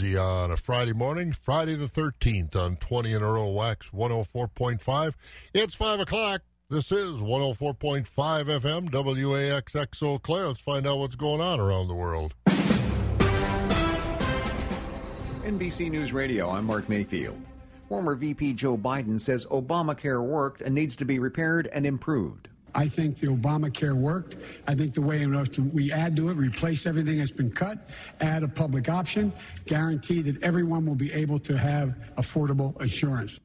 Sudsy on a Friday morning, Friday the 13th on 20 in a row wax 104.5. It's 5 o'clock. This is 104.5 FM WAXX Eau Claire. Let's find out what's going on around the world. NBC News Radio, I'm Mark Mayfield. Former VP Joe Biden says Obamacare worked and needs to be repaired and improved. I think the Obamacare worked. I think the way in which we add to it, replace everything that's been cut, add a public option, guarantee that everyone will be able to have affordable insurance.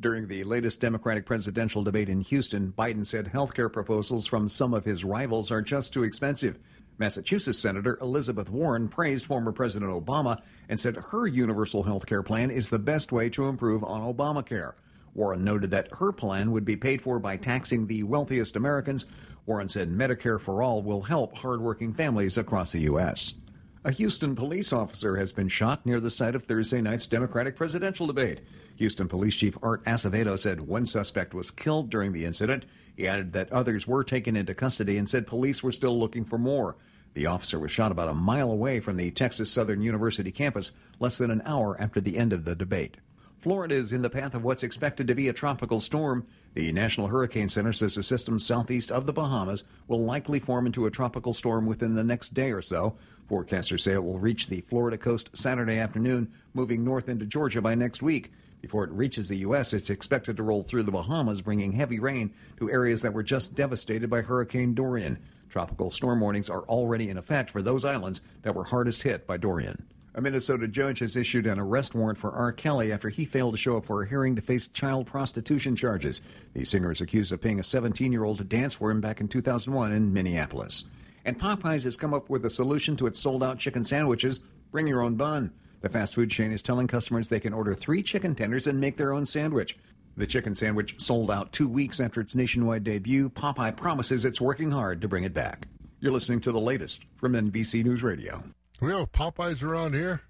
During the latest Democratic presidential debate in Houston, Biden said health care proposals from some of his rivals are just too expensive. Massachusetts Senator Elizabeth Warren praised former President Obama and said her universal health care plan is the best way to improve on Obamacare. Warren noted that her plan would be paid for by taxing the wealthiest Americans. Warren said Medicare for All will help hardworking families across the U.S. A Houston police officer has been shot near the site of Thursday night's Democratic presidential debate. Houston Police Chief Art Acevedo said one suspect was killed during the incident. He added that others were taken into custody and said police were still looking for more. The officer was shot about a mile away from the Texas Southern University campus less than an hour after the end of the debate. Florida is in the path of what's expected to be a tropical storm. The National Hurricane Center says the system southeast of the Bahamas will likely form into a tropical storm within the next day or so. Forecasters say it will reach the Florida coast Saturday afternoon, moving north into Georgia by next week. Before it reaches the U.S., it's expected to roll through the Bahamas, bringing heavy rain to areas that were just devastated by Hurricane Dorian. Tropical storm warnings are already in effect for those islands that were hardest hit by Dorian. A Minnesota judge has issued an arrest warrant for R. Kelly after he failed to show up for a hearing to face child prostitution charges. The singer is accused of paying a 17 year old to dance for him back in 2001 in Minneapolis. And Popeyes has come up with a solution to its sold out chicken sandwiches bring your own bun. The fast food chain is telling customers they can order three chicken tenders and make their own sandwich. The chicken sandwich sold out two weeks after its nationwide debut. Popeye promises it's working hard to bring it back. You're listening to the latest from NBC News Radio. Do we have Popeyes around here?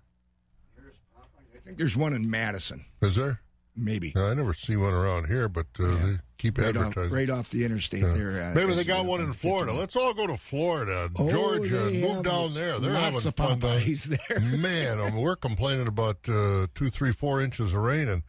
I think there's one in Madison. Is there? Maybe. No, I never see one around here, but uh, yeah. they keep right advertising. Off, right off the interstate yeah. there. Uh, Maybe they got one in Florida. Let's all go to Florida, oh, Georgia, and move down there. They're having fun. Popeyes there. Man, I mean, we're complaining about uh, two, three, four inches of rain, and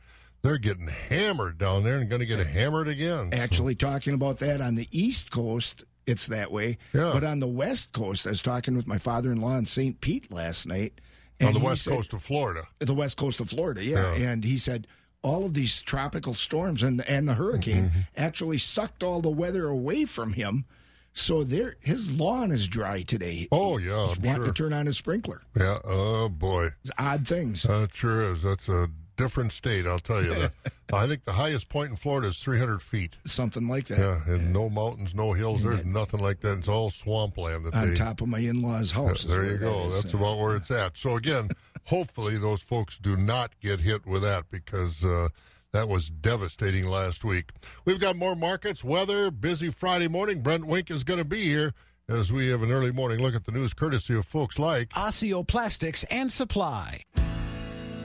they're getting hammered down there and going to get hammered again. Actually, so. talking about that on the East Coast, it's that way. Yeah. But on the West Coast, I was talking with my father in law in St. Pete last night. on the west said, coast of Florida. The west coast of Florida, yeah. yeah. And he said all of these tropical storms and and the hurricane mm-hmm. actually sucked all the weather away from him. So there, his lawn is dry today. Oh yeah, He's wanting sure. to turn on his sprinkler. Yeah. Oh boy, it's odd things. That sure is. That's a different state, I'll tell you. that. I think the highest point in Florida is 300 feet. Something like that. Yeah, and yeah. no mountains, no hills. There's nothing like that. It's all swampland. That On they, top of my in-laws' house. Yeah, there you go. That That's about where it's at. So again, hopefully those folks do not get hit with that because uh, that was devastating last week. We've got more markets, weather, busy Friday morning. Brent Wink is going to be here as we have an early morning look at the news courtesy of folks like Osteoplastics and Supply.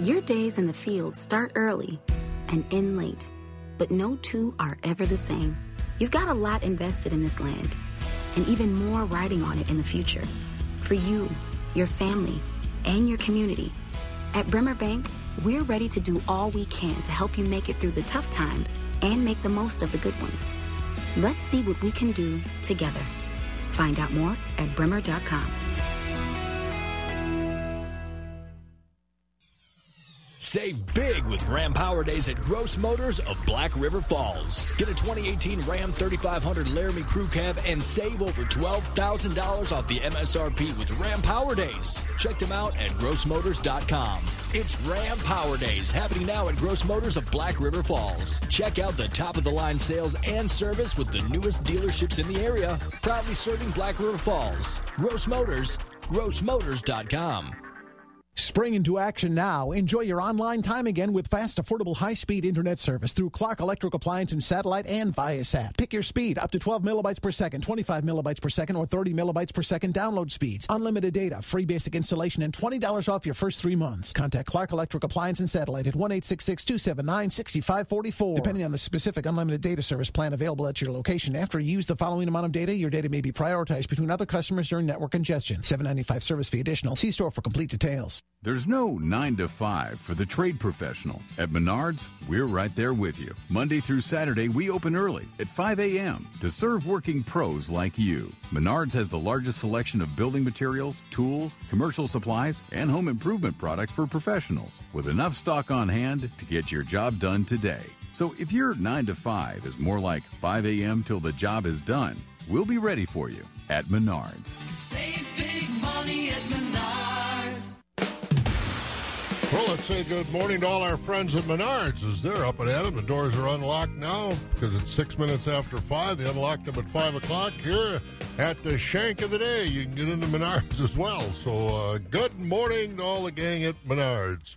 Your days in the field start early and end late, but no two are ever the same. You've got a lot invested in this land, and even more riding on it in the future. For you, your family, and your community. At Bremer Bank, we're ready to do all we can to help you make it through the tough times and make the most of the good ones. Let's see what we can do together. Find out more at bremer.com. Save big with Ram Power Days at Gross Motors of Black River Falls. Get a 2018 Ram 3500 Laramie Crew Cab and save over $12,000 off the MSRP with Ram Power Days. Check them out at grossmotors.com. It's Ram Power Days happening now at Gross Motors of Black River Falls. Check out the top of the line sales and service with the newest dealerships in the area, proudly serving Black River Falls. Gross Motors, grossmotors.com. Spring into action now. Enjoy your online time again with fast, affordable, high-speed internet service through Clark Electric Appliance and Satellite and Viasat. Pick your speed up to 12 megabytes per second, 25 megabytes per second, or 30 megabytes per second download speeds. Unlimited data, free basic installation, and $20 off your first three months. Contact Clark Electric Appliance and Satellite at one 279 6544 Depending on the specific unlimited data service plan available at your location, after you use the following amount of data, your data may be prioritized between other customers during network congestion. 795 service fee additional. See store for complete details. There's no 9 to 5 for the trade professional. At Menards, we're right there with you. Monday through Saturday, we open early at 5 a.m. to serve working pros like you. Menards has the largest selection of building materials, tools, commercial supplies, and home improvement products for professionals, with enough stock on hand to get your job done today. So if your 9 to 5 is more like 5 a.m. till the job is done, we'll be ready for you at Menards. Save big money at Menards. Well, let's say good morning to all our friends at Menards as they're up and at 'em. The doors are unlocked now because it's six minutes after five. They unlocked them at five o'clock here at the shank of the day. You can get into Menards as well. So, uh, good morning to all the gang at Menards.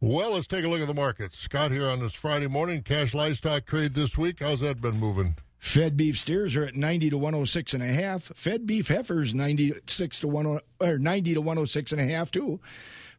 Well, let's take a look at the markets. Scott here on this Friday morning. Cash livestock trade this week. How's that been moving? Fed beef steers are at 90 to 106 and a half. Fed beef heifers 96 to 10 or 90 to 106 and a half too.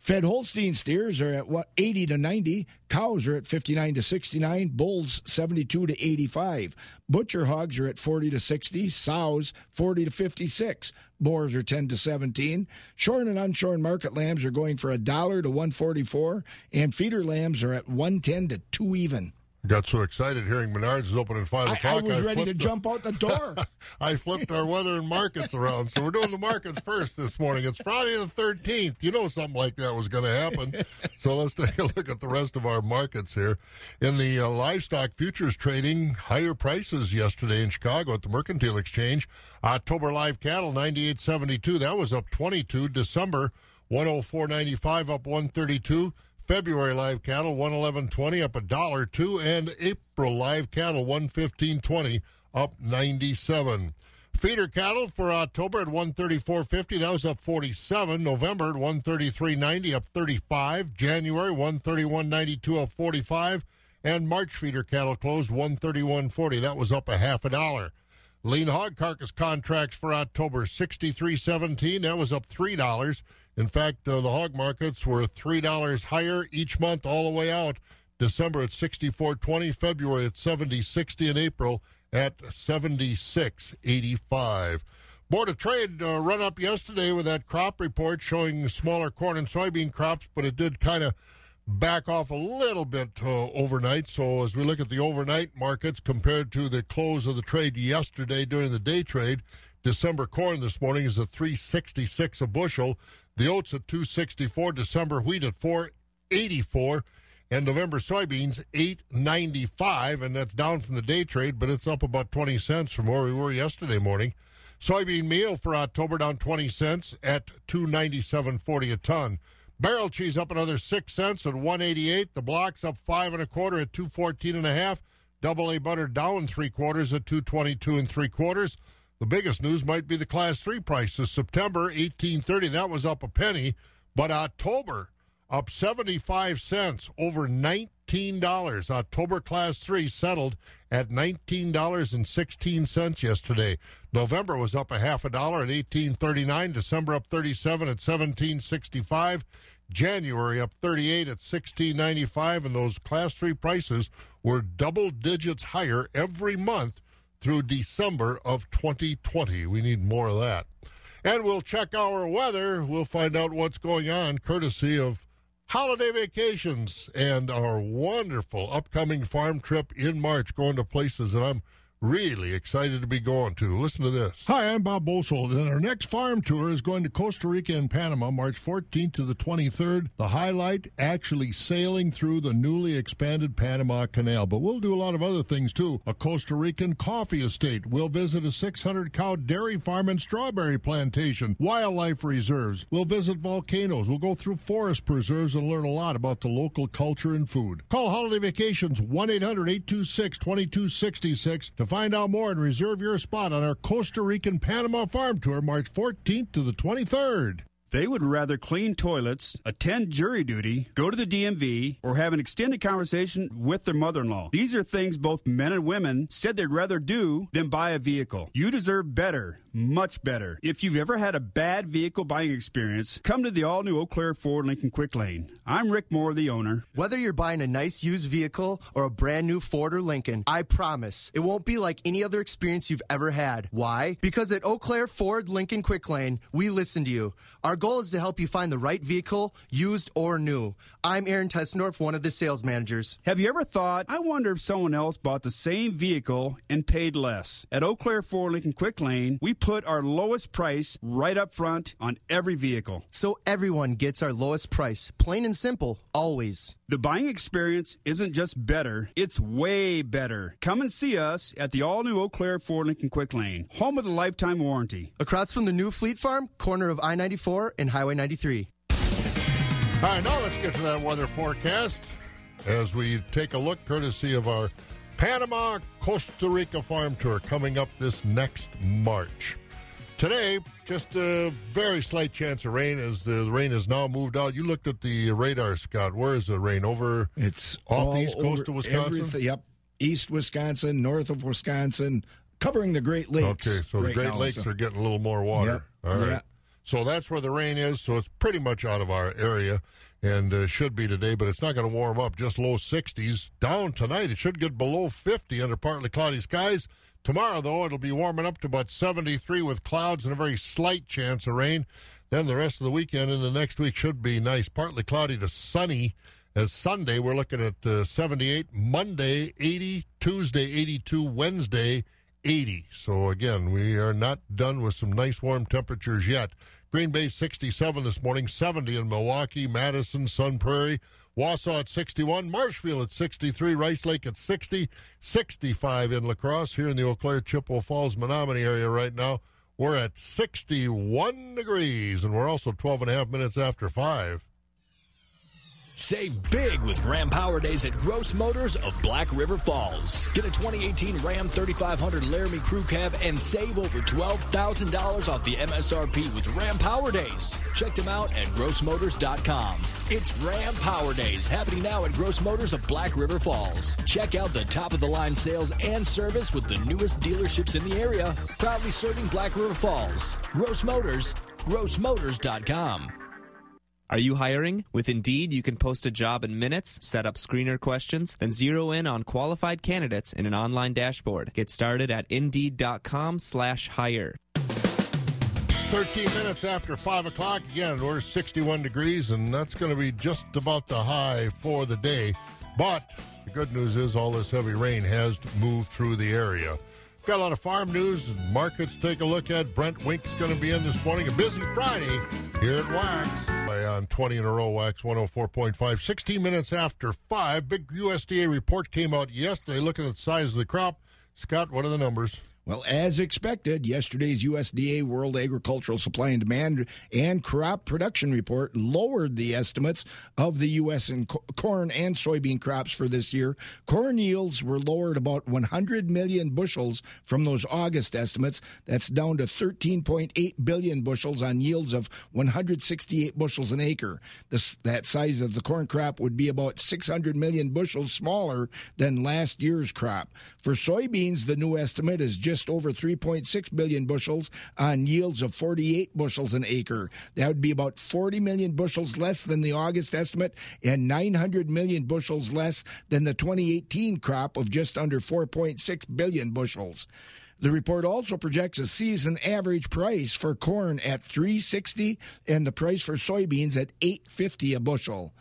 Fed Holstein steers are at what 80 to 90. Cows are at 59 to 69. Bulls 72 to 85. Butcher hogs are at 40 to 60. Sows 40 to 56. Boars are 10 to 17. Shorn and unshorn market lambs are going for a dollar to 144, and feeder lambs are at 110 to two even. Got so excited hearing Menards is open at five I, o'clock. I was ready to the- jump out the door. I flipped our weather and markets around. So we're doing the markets first this morning. It's Friday the 13th. You know something like that was going to happen. So let's take a look at the rest of our markets here. In the uh, livestock futures trading, higher prices yesterday in Chicago at the Mercantile Exchange. October live cattle 98.72. That was up 22. December 104.95 up 132. February live cattle 111.20 up a dollar two, and April live cattle 115.20 up 97. Feeder cattle for October at 134.50. That was up 47. November at 133.90 up 35. January 131.92 up 45. And March feeder cattle closed 131.40. That was up a half a dollar. Lean hog carcass contracts for October 63.17. That was up three dollars. In fact, uh, the hog markets were three dollars higher each month all the way out. December at 64.20, February at 70.60, and April at 76.85. Board of Trade uh, run up yesterday with that crop report showing smaller corn and soybean crops, but it did kind of back off a little bit uh, overnight. So as we look at the overnight markets compared to the close of the trade yesterday during the day trade, December corn this morning is at 366 a bushel. The oats at 264, December wheat at 484, and November soybeans 895, and that's down from the day trade, but it's up about 20 cents from where we were yesterday morning. Soybean meal for October down 20 cents at 297.40 a ton. Barrel cheese up another six cents at 188. The blocks up five and a quarter at 214 and a half. Double A butter down three quarters at 222 and three quarters. The biggest news might be the Class 3 prices. September 1830, that was up a penny, but October up 75 cents, over $19. October Class 3 settled at $19.16 yesterday. November was up a half a dollar at 18.39, December up 37 at 17.65, January up 38 at 16.95 and those Class 3 prices were double digits higher every month through December of 2020. We need more of that. And we'll check our weather. We'll find out what's going on courtesy of holiday vacations and our wonderful upcoming farm trip in March going to places that I'm really excited to be going to. Listen to this. Hi, I'm Bob Bosold, and our next farm tour is going to Costa Rica and Panama March 14th to the 23rd. The highlight actually sailing through the newly expanded Panama Canal. But we'll do a lot of other things too. A Costa Rican coffee estate. We'll visit a 600 cow dairy farm and strawberry plantation, wildlife reserves. We'll visit volcanoes. We'll go through forest preserves and learn a lot about the local culture and food. Call Holiday Vacations 1 800 826 2266 to find out more and reserve your spot on our Costa Rican Panama farm tour March 14th to the 23rd. They would rather clean toilets, attend jury duty, go to the DMV, or have an extended conversation with their mother in law. These are things both men and women said they'd rather do than buy a vehicle. You deserve better, much better. If you've ever had a bad vehicle buying experience, come to the all new Eau Claire Ford Lincoln Quick Lane. I'm Rick Moore, the owner. Whether you're buying a nice used vehicle or a brand new Ford or Lincoln, I promise it won't be like any other experience you've ever had. Why? Because at Eau Claire Ford Lincoln Quick Lane, we listen to you. Our goal is to help you find the right vehicle, used or new. I'm Aaron Tessendorf, one of the sales managers. Have you ever thought, I wonder if someone else bought the same vehicle and paid less? At Eau Claire Ford Lincoln Quick Lane, we put our lowest price right up front on every vehicle. So everyone gets our lowest price, plain and simple, always. The buying experience isn't just better, it's way better. Come and see us at the all new Eau Claire Ford Lincoln Quick Lane, home of the lifetime warranty. Across from the new Fleet Farm, corner of I 94 and Highway 93. All right, now let's get to that weather forecast as we take a look courtesy of our Panama Costa Rica farm tour coming up this next March. Today, just a very slight chance of rain as the rain has now moved out. You looked at the radar, Scott. Where is the rain? Over It's off the east coast of Wisconsin? yep, east Wisconsin, north of Wisconsin, covering the Great Lakes. Okay, so the Great now, Lakes so- are getting a little more water. Yep. All right. So that's where the rain is. So it's pretty much out of our area and uh, should be today, but it's not going to warm up. Just low 60s. Down tonight, it should get below 50 under partly cloudy skies. Tomorrow, though, it'll be warming up to about 73 with clouds and a very slight chance of rain. Then the rest of the weekend and the next week should be nice, partly cloudy to sunny. As Sunday, we're looking at uh, 78, Monday 80, Tuesday 82, Wednesday 80. So again, we are not done with some nice warm temperatures yet. Green Bay 67 this morning, 70 in Milwaukee, Madison, Sun Prairie, Wausau at 61, Marshfield at 63, Rice Lake at 60, 65 in La Crosse. Here in the Eau Claire, Chippewa Falls, Menomonie area right now, we're at 61 degrees, and we're also 12 and a half minutes after 5. Save big with Ram Power Days at Gross Motors of Black River Falls. Get a 2018 Ram 3500 Laramie Crew Cab and save over $12,000 off the MSRP with Ram Power Days. Check them out at grossmotors.com. It's Ram Power Days happening now at Gross Motors of Black River Falls. Check out the top of the line sales and service with the newest dealerships in the area, proudly serving Black River Falls. Gross Motors, grossmotors.com. Are you hiring? With Indeed, you can post a job in minutes, set up screener questions, then zero in on qualified candidates in an online dashboard. Get started at indeed.com slash hire. 13 minutes after 5 o'clock. Again, we're 61 degrees, and that's going to be just about the high for the day. But the good news is all this heavy rain has moved through the area. Got a lot of farm news and markets to take a look at. Brent Wink's going to be in this morning. A busy Friday here at Wax. On 20 in a row, Wax 104.5. 16 minutes after 5. Big USDA report came out yesterday looking at the size of the crop. Scott, what are the numbers? Well, as expected, yesterday's USDA World Agricultural Supply and Demand and Crop Production Report lowered the estimates of the U.S. and co- corn and soybean crops for this year. Corn yields were lowered about 100 million bushels from those August estimates. That's down to 13.8 billion bushels on yields of 168 bushels an acre. This, that size of the corn crop would be about 600 million bushels smaller than last year's crop. For soybeans, the new estimate is just over 3.6 billion bushels on yields of 48 bushels an acre. That would be about 40 million bushels less than the August estimate and 900 million bushels less than the 2018 crop of just under 4.6 billion bushels. The report also projects a season average price for corn at 360 and the price for soybeans at 850 a bushel.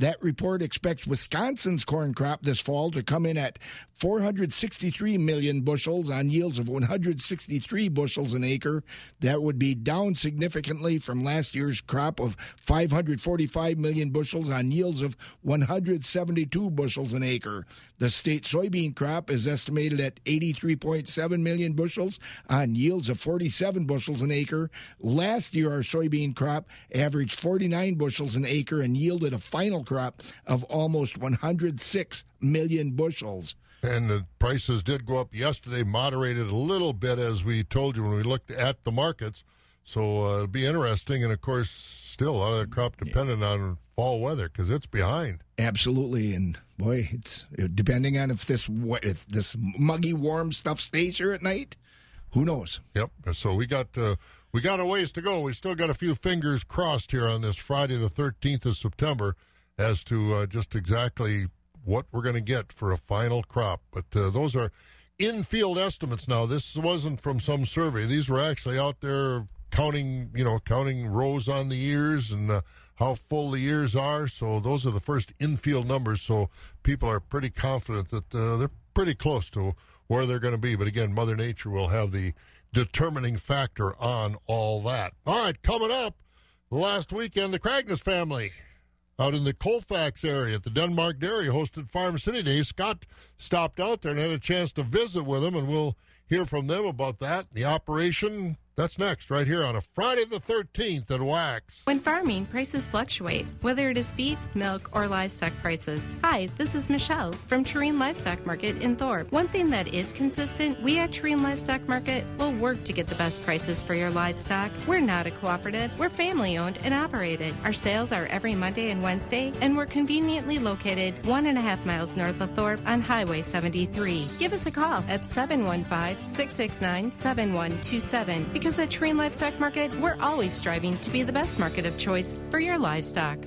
That report expects Wisconsin's corn crop this fall to come in at 463 million bushels on yields of 163 bushels an acre. That would be down significantly from last year's crop of 545 million bushels on yields of 172 bushels an acre. The state soybean crop is estimated at 83.7 million bushels on yields of 47 bushels an acre. Last year, our soybean crop averaged 49 bushels an acre and yielded a final crop of almost 106 million bushels. And the prices did go up yesterday, moderated a little bit, as we told you when we looked at the markets. So uh, it'll be interesting. And of course, still a lot of the crop dependent on fall weather because it's behind. Absolutely, and boy, it's depending on if this if this muggy warm stuff stays here at night. Who knows? Yep. So we got uh, we got a ways to go. We still got a few fingers crossed here on this Friday, the thirteenth of September, as to uh, just exactly what we're going to get for a final crop. But uh, those are in-field estimates now. This wasn't from some survey. These were actually out there counting, you know, counting rows on the ears and uh, how full the ears are. So those are the first infield numbers. So people are pretty confident that uh, they're pretty close to where they're going to be. But again, Mother Nature will have the determining factor on all that. All right, coming up last weekend, the Cragnis family out in the Colfax area at the Denmark Dairy hosted Farm City Day. Scott stopped out there and had a chance to visit with them, and we'll hear from them about that, the operation, that's next, right here on a Friday the 13th at Wax. When farming, prices fluctuate, whether it is feed, milk, or livestock prices. Hi, this is Michelle from Tureen Livestock Market in Thorp. One thing that is consistent, we at Tureen Livestock Market will work to get the best prices for your livestock. We're not a cooperative, we're family owned and operated. Our sales are every Monday and Wednesday, and we're conveniently located one and a half miles north of Thorp on Highway 73. Give us a call at 715 669 7127 because at Terrain Livestock Market, we're always striving to be the best market of choice for your livestock.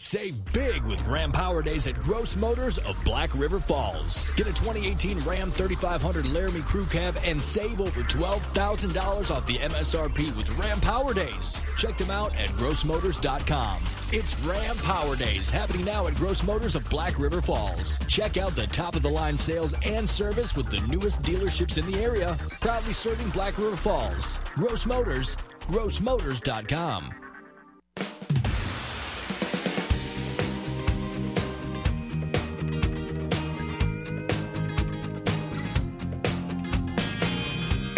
Save big with Ram Power Days at Gross Motors of Black River Falls. Get a 2018 Ram 3500 Laramie Crew Cab and save over $12,000 off the MSRP with Ram Power Days. Check them out at grossmotors.com. It's Ram Power Days happening now at Gross Motors of Black River Falls. Check out the top of the line sales and service with the newest dealerships in the area, proudly serving Black River Falls. Gross Motors, grossmotors.com.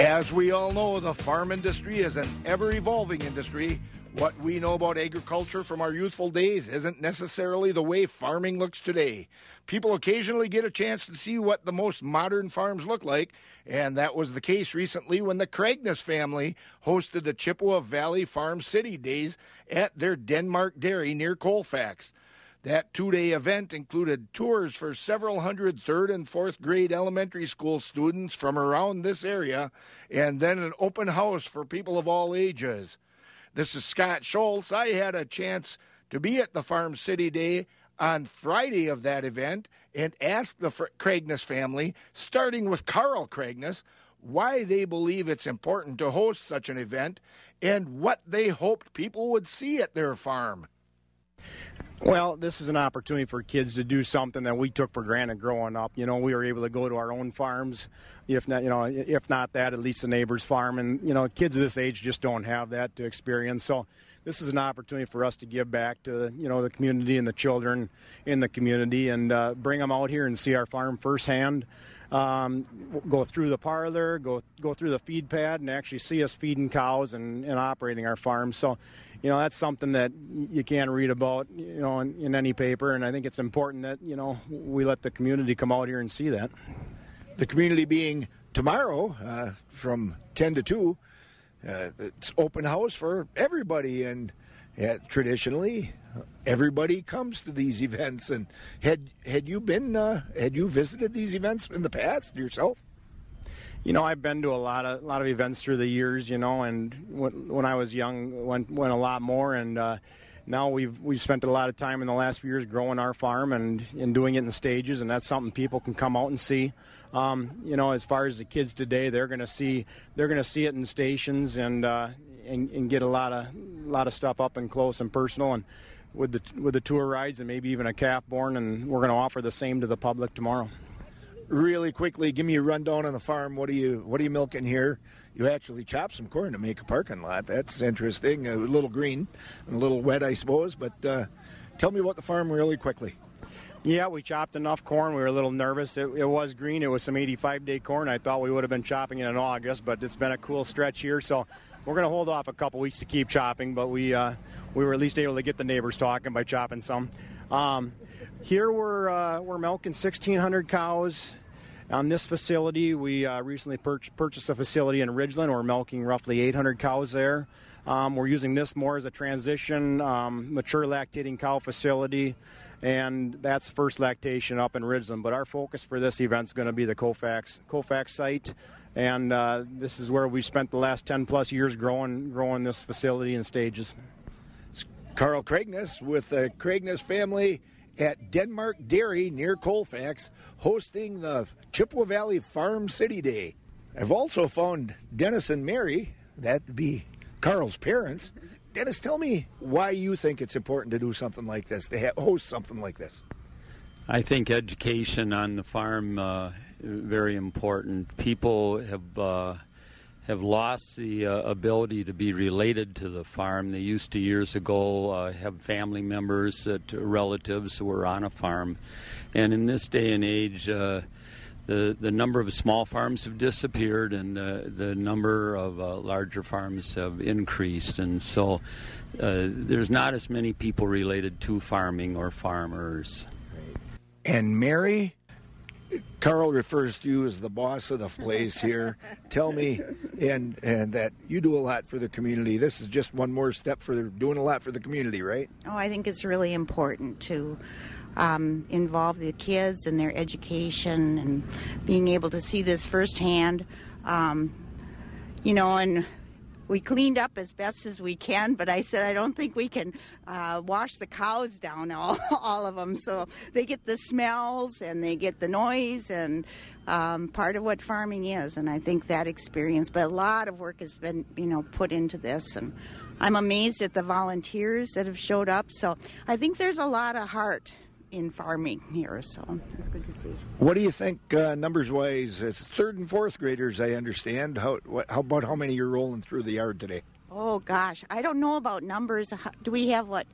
As we all know, the farm industry is an ever evolving industry. What we know about agriculture from our youthful days isn't necessarily the way farming looks today. People occasionally get a chance to see what the most modern farms look like, and that was the case recently when the Craigness family hosted the Chippewa Valley Farm City Days at their Denmark Dairy near Colfax. That two day event included tours for several hundred third and fourth grade elementary school students from around this area, and then an open house for people of all ages. This is Scott Schultz. I had a chance to be at the Farm City Day on Friday of that event and asked the Cragnis family, starting with Carl Cragnis, why they believe it's important to host such an event and what they hoped people would see at their farm. Well, this is an opportunity for kids to do something that we took for granted growing up. You know, we were able to go to our own farms, if not, you know, if not that, at least the neighbor's farm. And you know, kids of this age just don't have that to experience. So, this is an opportunity for us to give back to you know the community and the children in the community, and uh, bring them out here and see our farm firsthand. Um, go through the parlor, go go through the feed pad, and actually see us feeding cows and, and operating our farm. So you know that's something that you can't read about you know in, in, any paper and i think it's important that you know we let the community come out here and see that. The community being tomorrow uh, from 10 to 2 uh, it's open house for everybody and uh, traditionally everybody comes to these events and had had you been uh, had you visited these events in the past yourself you know, I've been to a lot of a lot of events through the years, you know, and when, when I was young, went went a lot more, and uh, now we've we've spent a lot of time in the last few years growing our farm and and doing it in stages, and that's something people can come out and see. Um, you know, as far as the kids today, they're going to see they're going to see it in stations and, uh, and and get a lot of a lot of stuff up and close and personal and with the with the tour rides and maybe even a calf born, and we're going to offer the same to the public tomorrow really quickly, give me a rundown on the farm. What are you What are you milking here? You actually chop some corn to make a parking lot. That's interesting. A little green and a little wet, I suppose. But uh, tell me about the farm really quickly. Yeah, we chopped enough corn. We were a little nervous. It, it, was green. It was some 85 day corn. I thought we would have been chopping it in August, but it's been a cool stretch here. So we're going to hold off a couple weeks to keep chopping, but we uh, we were at least able to get the neighbors talking by chopping some. Um, here we're uh, we're milking 1,600 cows on this facility, we uh, recently pur- purchased a facility in Ridgeland. We're milking roughly 800 cows there. Um, we're using this more as a transition, um, mature lactating cow facility, and that's first lactation up in Ridgeland. But our focus for this event is going to be the Colfax Colfax site, and uh, this is where we spent the last 10 plus years growing growing this facility in stages. Carl Craigness with the Craigness family at Denmark Dairy near Colfax, hosting the Chippewa Valley Farm City Day. I've also found Dennis and Mary, That'd be Carl's parents. Dennis, tell me why you think it's important to do something like this, to host something like this. I think education on the farm uh, very important. People have uh, have lost the uh, ability to be related to the farm. They used to years ago uh, have family members, that, relatives who were on a farm, and in this day and age. Uh, the, the number of small farms have disappeared and the, the number of uh, larger farms have increased. And so uh, there's not as many people related to farming or farmers. And Mary, Carl refers to you as the boss of the place here. Tell me, and and that you do a lot for the community. This is just one more step for doing a lot for the community, right? Oh, I think it's really important to um, involve the kids in their education and being able to see this firsthand. Um, you know, and we cleaned up as best as we can, but I said I don't think we can uh, wash the cows down, all, all of them. So they get the smells and they get the noise and um, part of what farming is. And I think that experience, but a lot of work has been, you know, put into this. And I'm amazed at the volunteers that have showed up. So I think there's a lot of heart in farming here, so it's good to see. What do you think, uh, numbers wise? It's third and fourth graders, I understand. How, what, how about how many you're rolling through the yard today? Oh gosh, I don't know about numbers. Do we have what,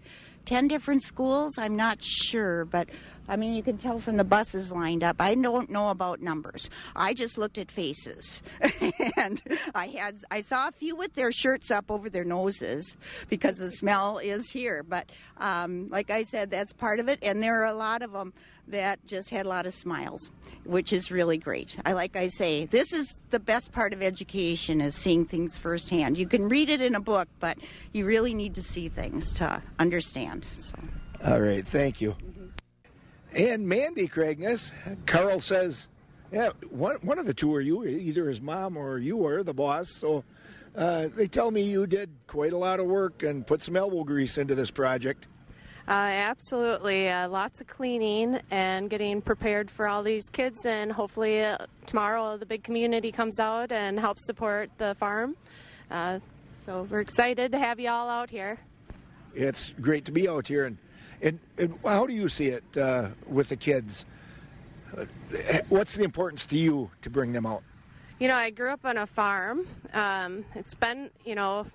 ten different schools? I'm not sure, but I mean, you can tell from the buses lined up. I don't know about numbers. I just looked at faces, and I had I saw a few with their shirts up over their noses because the smell is here. But um, like I said, that's part of it, and there are a lot of them that just had a lot of smiles, which is really great. I like I say, this is the best part of education is seeing things firsthand. You can read it in a book, but you really need to see things to understand. So. All right, thank you. And Mandy Craigness, Carl says, yeah, one, one of the two are you, either his mom or you are the boss. So uh, they tell me you did quite a lot of work and put some elbow grease into this project. Uh, absolutely. Uh, lots of cleaning and getting prepared for all these kids, and hopefully uh, tomorrow the big community comes out and helps support the farm. Uh, so we're excited to have you all out here. It's great to be out here. And, and, and how do you see it uh, with the kids? Uh, what's the importance to you to bring them out? You know, I grew up on a farm. Um, it's been, you know,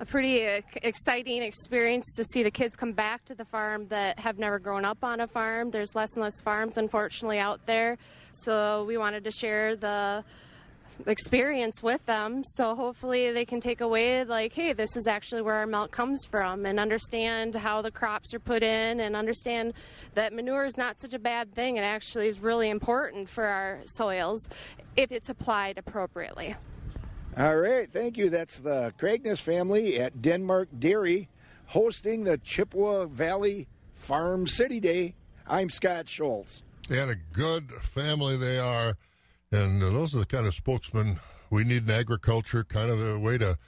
a pretty exciting experience to see the kids come back to the farm that have never grown up on a farm. There's less and less farms, unfortunately, out there. So we wanted to share the experience with them so hopefully they can take away like hey this is actually where our milk comes from and understand how the crops are put in and understand that manure is not such a bad thing it actually is really important for our soils if it's applied appropriately All right, thank you. That's the Craigness family at Denmark Dairy hosting the Chippewa Valley Farm City Day. I'm Scott Schultz. And a good family they are. And uh, those are the kind of spokesmen we need in agriculture, kind of a way to,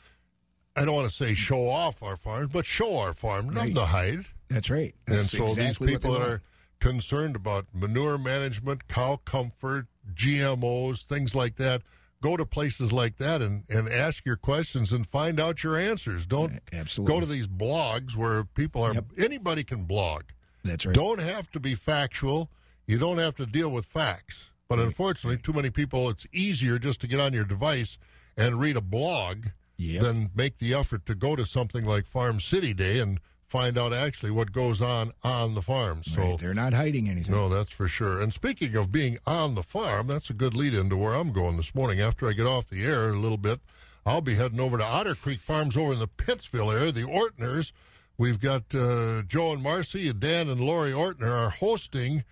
I don't want to say show off our farms, but show our farm, none Right. to hide. That's right. That's and so exactly these people that are concerned about manure management, cow comfort, GMOs, things like that, go to places like that and, and ask your questions and find out your answers. Don't absolutely go to these blogs where people are anybody can blog. That's right. Don't have to be factual. You don't have to deal with facts. But unfortunately, too many people, it's easier just to get on your device and read a blog than make the effort to go to something like Farm City Day and find out actually what goes on on the farm. So Right, they're not hiding anything. no, that's for sure. And speaking of being on the farm, that's a good lead into where I'm going this morning. After I get off the air a little bit, I'll be heading over to Otter Creek Farms over in the Pittsville area, the Ortners. We've got uh, Joe and Marcy, and Dan and Lori Ortner are hosting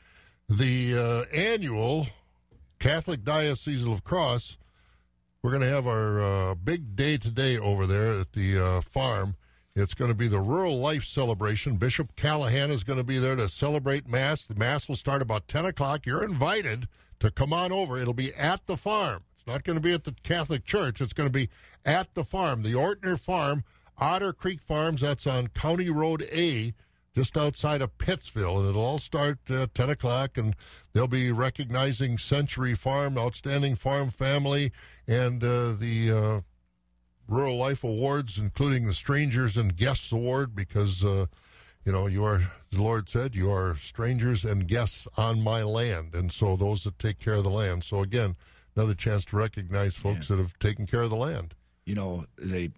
the uh, annual Catholic Diocese of Cross. We're going to have our uh, big day today over there at the uh, farm. It's going to be the Rural Life Celebration. Bishop Callahan is going to be there to celebrate Mass. The Mass will start about 10 o'clock. You're invited to come on over. It'll be at the farm. It's not going to be at the Catholic Church. It's going to be at the farm, the Ortner Farm, Otter Creek Farms. That's on County Road A, just outside of Pittsville. And it'll all start at 10 o'clock, and they'll be recognizing Century Farm, outstanding farm family, and uh, the. Uh, Rural Life Awards, including the Strangers and Guests Award, because, uh, you know, you are, the Lord said, you are strangers and guests on my land. And so those that take care of the land. So again, another chance to recognize folks that have taken care of the land. You know, they,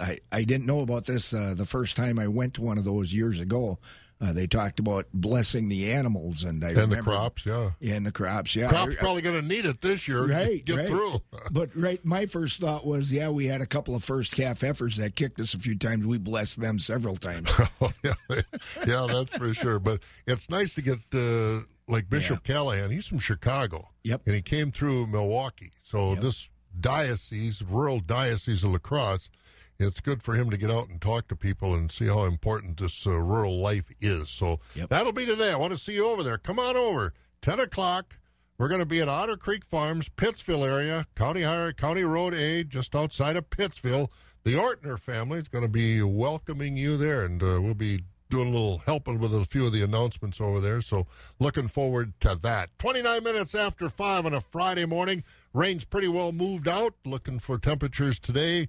I, I didn't know about this uh, the first time I went to one of those years ago. Uh, they talked about blessing the animals and I And the crops, yeah. Yeah, and the crops, yeah. Crops I- probably going to need it this year to right, get right. through. but right, my first thought was, yeah, we had a couple of first calf heifers that kicked us a few times. We blessed them several times. yeah, yeah, that's for sure. But it's nice to get uh, like Bishop Callahan. He's from Chicago. Yep. And he came through Milwaukee. So this diocese, rural diocese of La Crosse, it's good for him to get out and talk to people and see how important this uh, rural life is. So that'll be today. I want to see you over there. Come on over. 10 o'clock. We're going to be at Otter Creek Farms, Pittsville area, County Highway, County Road A, just outside of Pittsville. The Ortner family is going to be welcoming you there, and uh, we'll be doing a little helping with a few of the announcements over there. So looking forward to that. 29 minutes after 5 on a Friday morning. Rain's pretty well moved out. Looking for temperatures today.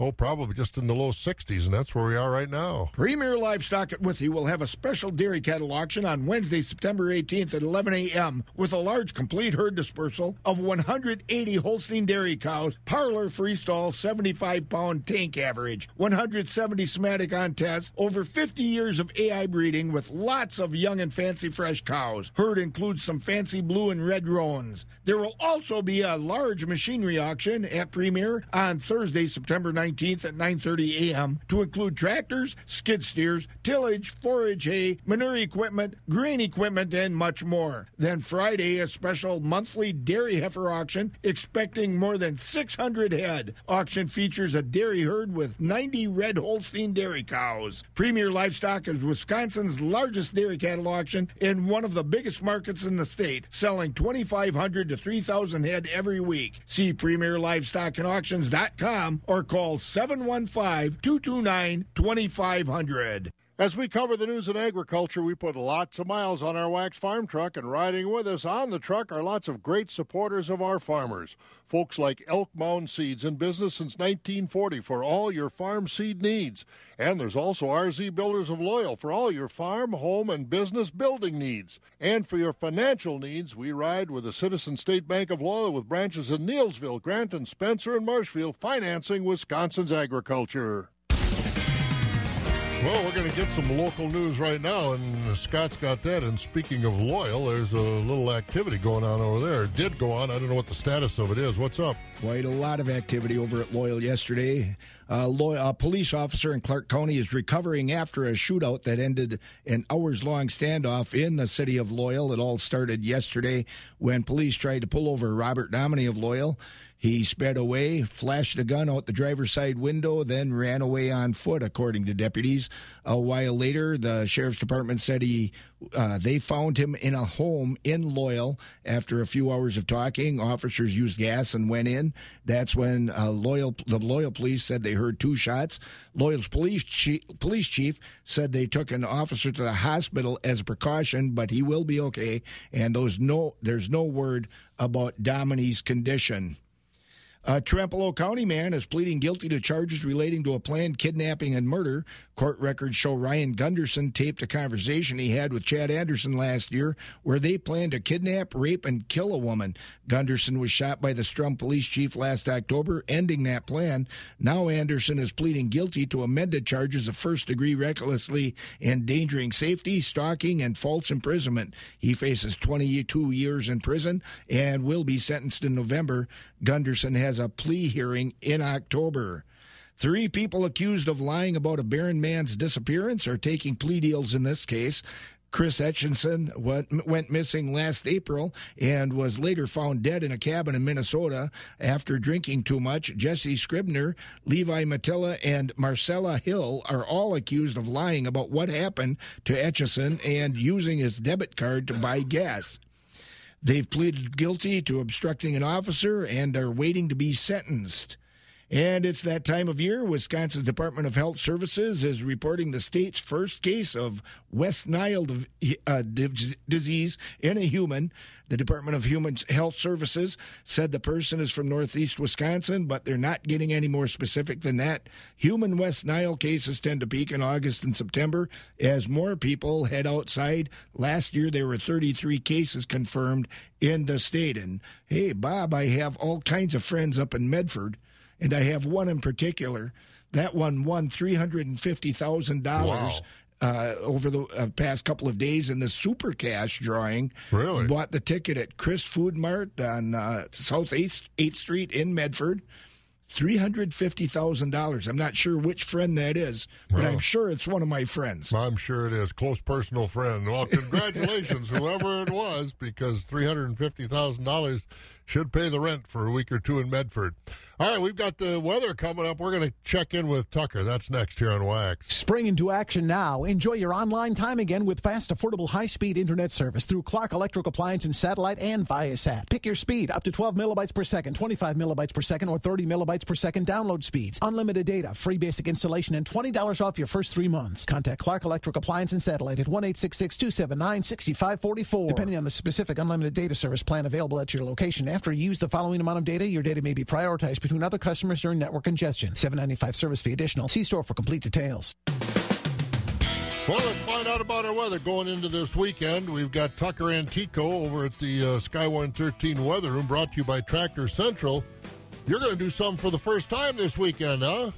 Oh, probably just in the low 60s, and that's where we are right now. Premier Livestock at Withee will have a special dairy cattle auction on Wednesday, September 18th at 11 a.m. with a large complete herd dispersal of 180 Holstein dairy cows, parlor freestall 75 pound tank average, 170 somatic on test, over 50 years of AI breeding with lots of young and fancy fresh cows. Herd includes some fancy blue and red roans. There will also be a large machinery auction at Premier on Thursday, September 19th at 9:30 a.m. to include tractors, skid steers, tillage, forage hay, manure equipment, grain equipment, and much more. Then Friday, a special monthly dairy heifer auction expecting more than 600 head. Auction features a dairy herd with 90 red Holstein dairy cows. Premier Livestock is Wisconsin's largest dairy cattle auction in one of the biggest markets in the state, selling 2,500 to 3,000 head every week. See PremierLivestockAndAuctions.com or call 715 229 2500. As we cover the news in agriculture, we put lots of miles on our wax farm truck, and riding with us on the truck are lots of great supporters of our farmers. Folks like Elk Mound Seeds in business since 1940 for all your farm seed needs. And there's also RZ Builders of Loyal for all your farm, home, and business building needs. And for your financial needs, we ride with the Citizen State Bank of Loyal with branches in Neillsville, Granton, Spencer, and Marshfield, financing Wisconsin's agriculture. Well, we're going to get some local news right now, and Scott's got that. And speaking of loyal, there's a little activity going on over there. It did go on. I don't know what the status of it is. What's up? Quite a lot of activity over at Loyal yesterday. Uh, Loyal, a police officer in Clark County is recovering after a shootout that ended an hours long standoff in the city of Loyal. It all started yesterday when police tried to pull over Robert Dominey of Loyal. He sped away, flashed a gun out the driver's side window, then ran away on foot, according to deputies. A while later, the sheriff's department said he uh, they found him in a home in Loyal. After a few hours of talking, officers used gas and went in. That's when uh, Loyal the Loyal police said they heard two shots. Loyal's police chief, police chief said they took an officer to the hospital as a precaution, but he will be okay. And those no there's no word about Dominy's condition. Uh, a Trempealeau County man is pleading guilty to charges relating to a planned kidnapping and murder. Court records show Ryan Gunderson taped a conversation he had with Chad Anderson last year where they planned to kidnap, rape, and kill a woman. Gunderson was shot by the Strum police chief last October, ending that plan. Now Anderson is pleading guilty to amended charges of first degree recklessly endangering safety, stalking, and false imprisonment. He faces 22 years in prison and will be sentenced in November. Gunderson has a plea hearing in October. Three people accused of lying about a Barron man's disappearance are taking plea deals in this case. Chris Etchinson went, went missing last April and was later found dead in a cabin in Minnesota after drinking too much. Jesse Scribner, Levi Matilla, and Marcella Hill are all accused of lying about what happened to Etchison and using his debit card to buy gas. They've pleaded guilty to obstructing an officer and are waiting to be sentenced. And it's that time of year. Wisconsin's Department of Health Services is reporting the state's first case of West Nile uh, disease in a human. The Department of Human Health Services said the person is from northeast Wisconsin, but they're not getting any more specific than that. Human West Nile cases tend to peak in August and September as more people head outside. Last year, there were 33 cases confirmed in the state. And hey, Bob, I have all kinds of friends up in Medford, and I have one in particular. That one won $350,000 uh, over the uh, past couple of days in the Super Cash drawing. Really? Bought the ticket at Chris Food Mart on uh, South 8th, 8th Street in Medford. $350,000. I'm not sure which friend that is, but well, I'm sure it's one of my friends. I'm sure it is. Close personal friend. Well, congratulations, whoever it was, because $350,000 should pay the rent for a week or two in Medford. All right, we've got the weather coming up. We're going to check in with Tucker. That's next here on WAXX. Spring into action now. Enjoy your online time again with fast, affordable, high speed internet service through Clark Electric Appliance and Satellite and Viasat. Pick your speed up to 12 millibytes per second, 25 millibytes per second, or 30 millibytes per second download speeds. Unlimited data, free basic installation, and $20 off your first three months. Contact Clark Electric Appliance and Satellite at 1 279 6544. Depending on the specific unlimited data service plan available at your location, after you use the following amount of data, your data may be prioritized between other customers during network congestion. 795 service fee additional. See store for complete details. Well, let's find out about our weather going into this weekend. We've got Tucker Antico over at the uh, Sky 113 Weather Room, brought to you by Tractor Central. You're going to do something for the first time this weekend, huh?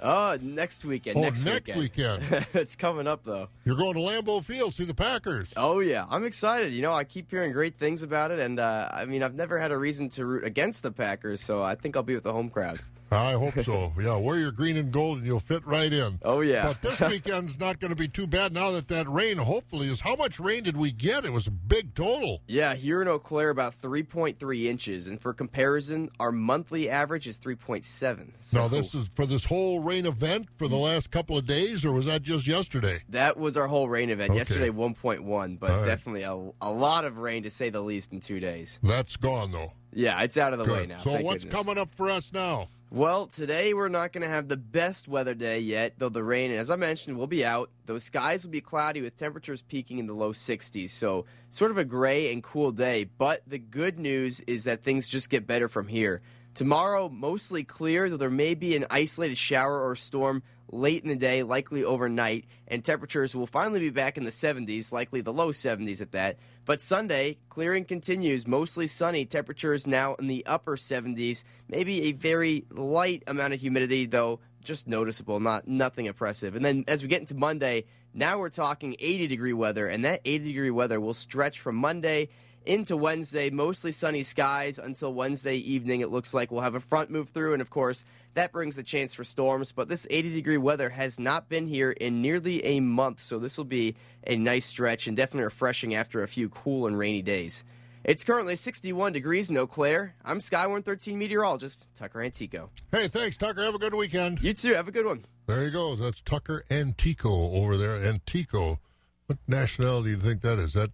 Uh, next weekend. Oh, next, next weekend. weekend. it's coming up though. You're going to Lambeau Field see the Packers. Oh yeah, I'm excited. You know, I keep hearing great things about it, and uh, I mean, I've never had a reason to root against the Packers, so I think I'll be with the home crowd. I hope so. Yeah, wear your green and gold and you'll fit right in. Oh, yeah. But this weekend's not going to be too bad now that that rain hopefully is. How much rain did we get? It was a big total. Yeah, here in Eau Claire, about 3.3 inches. And for comparison, our monthly average is 3.7. So now, this is for this whole rain event for the last couple of days, or was that just yesterday? That was our whole rain event. Okay. Yesterday, 1.1, but right. definitely a, a lot of rain, to say the least, in two days. That's gone, though. Yeah, it's out of the Good. way now. So, what's goodness. coming up for us now? Well, today we're not going to have the best weather day yet, though the rain, as I mentioned, will be out. Those skies will be cloudy with temperatures peaking in the low 60s, so sort of a gray and cool day. But the good news is that things just get better from here. Tomorrow, mostly clear, though there may be an isolated shower or storm late in the day, likely overnight, and temperatures will finally be back in the 70s, likely the low 70s at that. But Sunday, clearing continues, mostly sunny, temperatures now in the upper 70s, maybe a very light amount of humidity, though just noticeable, not nothing impressive. And then as we get into Monday, now we're talking 80 degree weather, and that 80 degree weather will stretch from Monday into Wednesday, mostly sunny skies until Wednesday evening. It looks like we'll have a front move through, and of course, that brings the chance for storms. But this 80 degree weather has not been here in nearly a month, so this will be a nice stretch and definitely refreshing after a few cool and rainy days. It's currently 61 degrees in Eau Claire. I'm Sky 113 meteorologist Tucker Antico. Hey, thanks, Tucker. Have a good weekend. You too. Have a good one. There he goes. That's Tucker Antico over there. Antico. What nationality do you think that is? That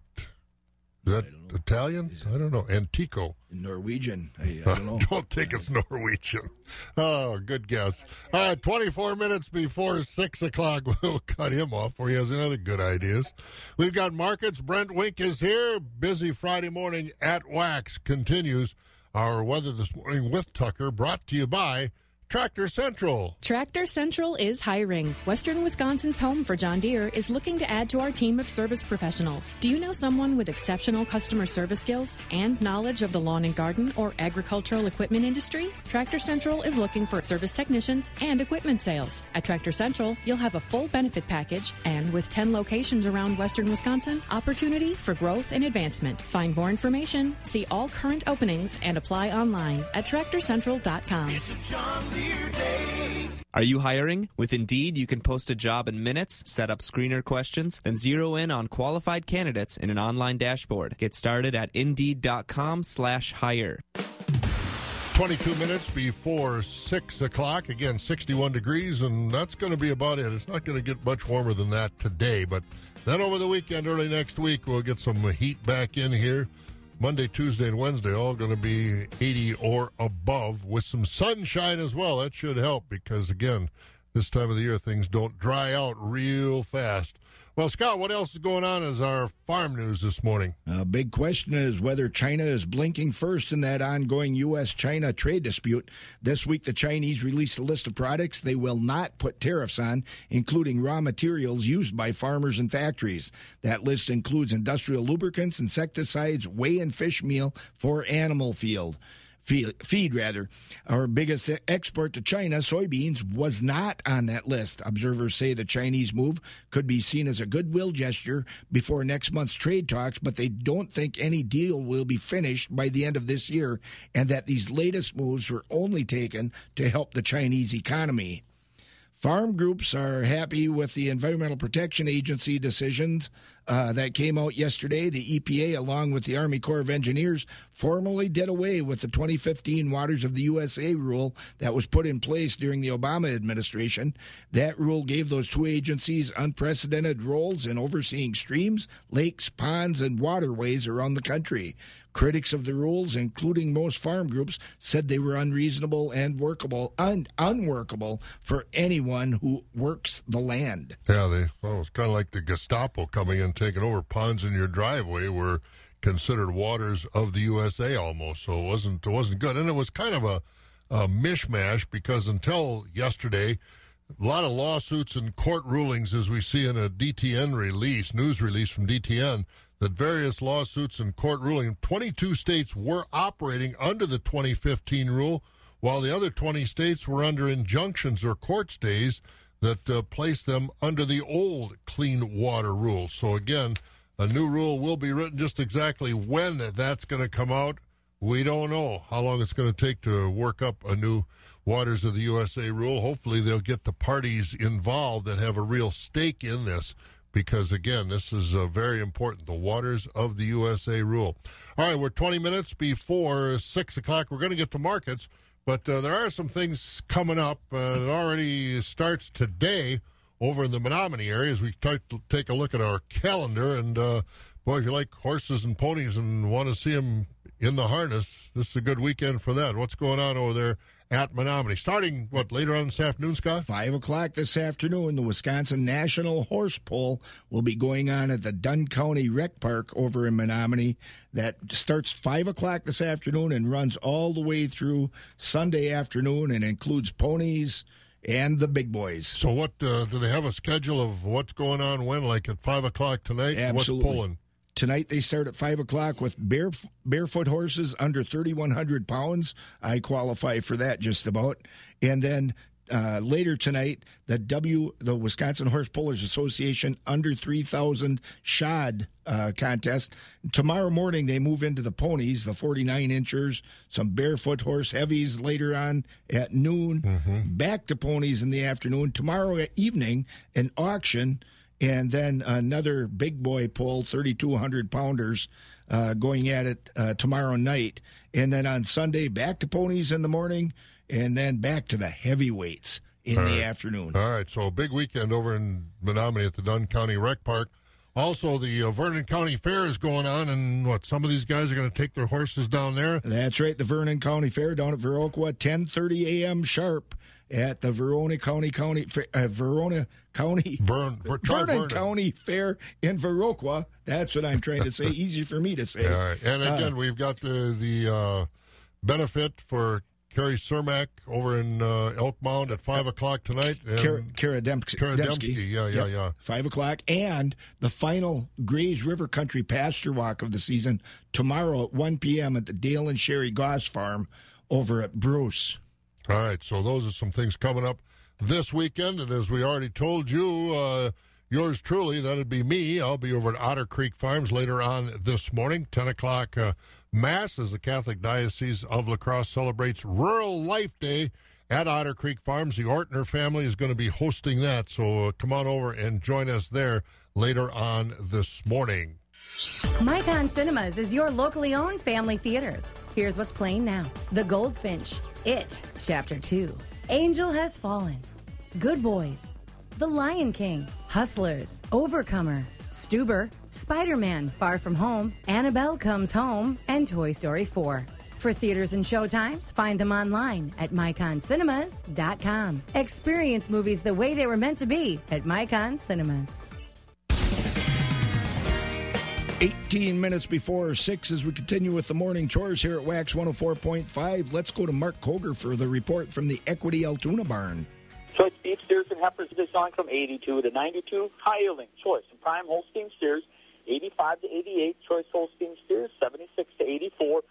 is that Italian? I don't know. Antico. Norwegian. I, I don't know. don't think it's Norwegian. Oh, good guess. All right, 24 minutes before 6 o'clock. We'll cut him off where he has another good ideas. We've got markets. Brent Wink is here. Busy Friday morning at WAXX continues. Our weather this morning with Tucker brought to you by Tractor Central. Tractor Central is hiring. Western Wisconsin's home for John Deere is looking to add to our team of service professionals. Do you know someone with exceptional customer service skills and knowledge of the lawn and garden or agricultural equipment industry? Tractor Central is looking for service technicians and equipment sales. At Tractor Central, you'll have a full benefit package and with 10 locations around Western Wisconsin, opportunity for growth and advancement. Find more information, see all current openings, and apply online at tractorcentral.com. Are you hiring? With Indeed, you can post a job in minutes, set up screener questions, then zero in on qualified candidates in an online dashboard. Get started at Indeed.com slash hire. 22 minutes before 6 o'clock. Again, 61 degrees, and that's going to be about it. It's not going to get much warmer than that today, but then over the weekend, early next week, we'll get some heat back in here. Monday, Tuesday, and Wednesday all going to be 80 or above with some sunshine as well. That should help because, again, this time of the year things don't dry out real fast. Well, Scott, what else is going on as our farm news this morning? A big question is whether China is blinking first in that ongoing U.S. China trade dispute. This week, the Chinese released a list of products they will not put tariffs on, including raw materials used by farmers and factories. That list includes industrial lubricants, insecticides, whey and fish meal for animal feed feed, rather. Our biggest export to China, soybeans, was not on that list. Observers say the Chinese move could be seen as a goodwill gesture before next month's trade talks, but they don't think any deal will be finished by the end of this year, and that these latest moves were only taken to help the Chinese economy. Farm groups are happy with the Environmental Protection Agency decisions uh, that came out yesterday. The EPA, along with the Army Corps of Engineers, formally did away with the 2015 Waters of the USA rule that was put in place during the Obama administration. That rule gave those two agencies unprecedented roles in overseeing streams, lakes, ponds, and waterways around the country. Critics of the rules, including most farm groups, said they were unreasonable and workable, un- unworkable for anyone who works the land. Yeah, they well, it's kind of like the Gestapo coming in, taking over ponds in your driveway were considered waters of the USA almost. So it wasn't it wasn't good, and it was kind of a, a mishmash because until yesterday. A lot of lawsuits and court rulings, as we see in a DTN release, news release from DTN, that various lawsuits and court ruling, 22 states were operating under the 2015 rule, while the other 20 states were under injunctions or court stays that uh, placed them under the old clean water rule. So again, a new rule will be written. Just exactly when that's going to come out, we don't know. How long it's going to take to work up a new Waters of the USA rule. Hopefully, they'll get the parties involved that have a real stake in this because, again, this is uh, very important. The Waters of the USA rule. All right, we're 20 minutes before 6 o'clock. We're going to get to markets, but uh, there are some things coming up. Uh, it already starts today over in the Menomonie area as we start to take a look at our calendar. And, uh, boy, if you like horses and ponies and want to see them in the harness, this is a good weekend for that. What's going on over there at Menomonie? Starting, what, later on this afternoon, Scott? Five o'clock this afternoon, the Wisconsin National Horse Pull will be going on at the Dunn County Rec Park over in Menomonie. That starts five o'clock this afternoon and runs all the way through Sunday afternoon and includes ponies and the big boys. So, what uh, do they have a schedule of what's going on when? Like at five o'clock tonight? Absolutely. What's pulling? Tonight they start at five o'clock with bare, barefoot horses under thirty one hundred pounds. I qualify for that just about. And then uh, later tonight, the W, the Wisconsin Horse Pullers Association under three thousand shod uh, contest. Tomorrow morning they move into the ponies, the forty nine inchers, some barefoot horse heavies later on at noon. Mm-hmm. Back to ponies in the afternoon. Tomorrow evening, an auction and then another big boy pull, 3,200 pounders, uh, going at it uh, tomorrow night. And then on Sunday, back to ponies in the morning, and then back to the heavyweights in All the right. afternoon. All right, so a big weekend over in Menomonie at the Dunn County Rec Park. Also, the uh, Vernon County Fair is going on, and what some of these guys are going to take their horses down there. That's right, the Vernon County Fair down at Viroqua, 10:30 a.m. sharp at the Verona County County uh, Verona County Vern, try Vernon Vernon. County Fair in Viroqua. That's what I'm trying to say. Easy for me to say. All right, and Uh, again, we've got the the uh, benefit for Kerry Cermak over in uh, Elk Mound at five o'clock tonight. Kara, Kara Dempsky. Kara. Dempsky, yeah, yeah, Yep. yeah. Five o'clock, and the final Grays River Country Pasture Walk of the season tomorrow at 1 p.m. at the Dale and Sherry Goss Farm over at Bruce. All right, so those are some things coming up this weekend, and as we already told you, uh, yours truly, that'd be me. I'll be over at Otter Creek Farms later on this morning, ten o'clock uh, mass as the Catholic Diocese of La Crosse celebrates Rural Life Day at Otter Creek Farms. The Ortner family is going to be hosting that, so uh, come on over and join us there later on this morning. Micon Cinemas is your locally owned family theaters. Here's what's playing now The Goldfinch, It, Chapter 2, Angel Has Fallen, Good Boys, The Lion King, Hustlers, Overcomer, Stuber, Spider Man Far From Home, Annabelle Comes Home, and Toy Story 4. For theaters and showtimes, find them online at myconcinemas.com. Experience movies the way they were meant to be at Micon Cinemas. 18 minutes before 6 as we continue with the morning chores here at WAXX 104.5. Let's go to Mark Koger for the report from the Equity Altoona Barn. Choice beef steers and heifers are selling from 82 to 92. High yielding choice and prime Holstein steers 85 to 88. Choice Holstein steers 76 to 84.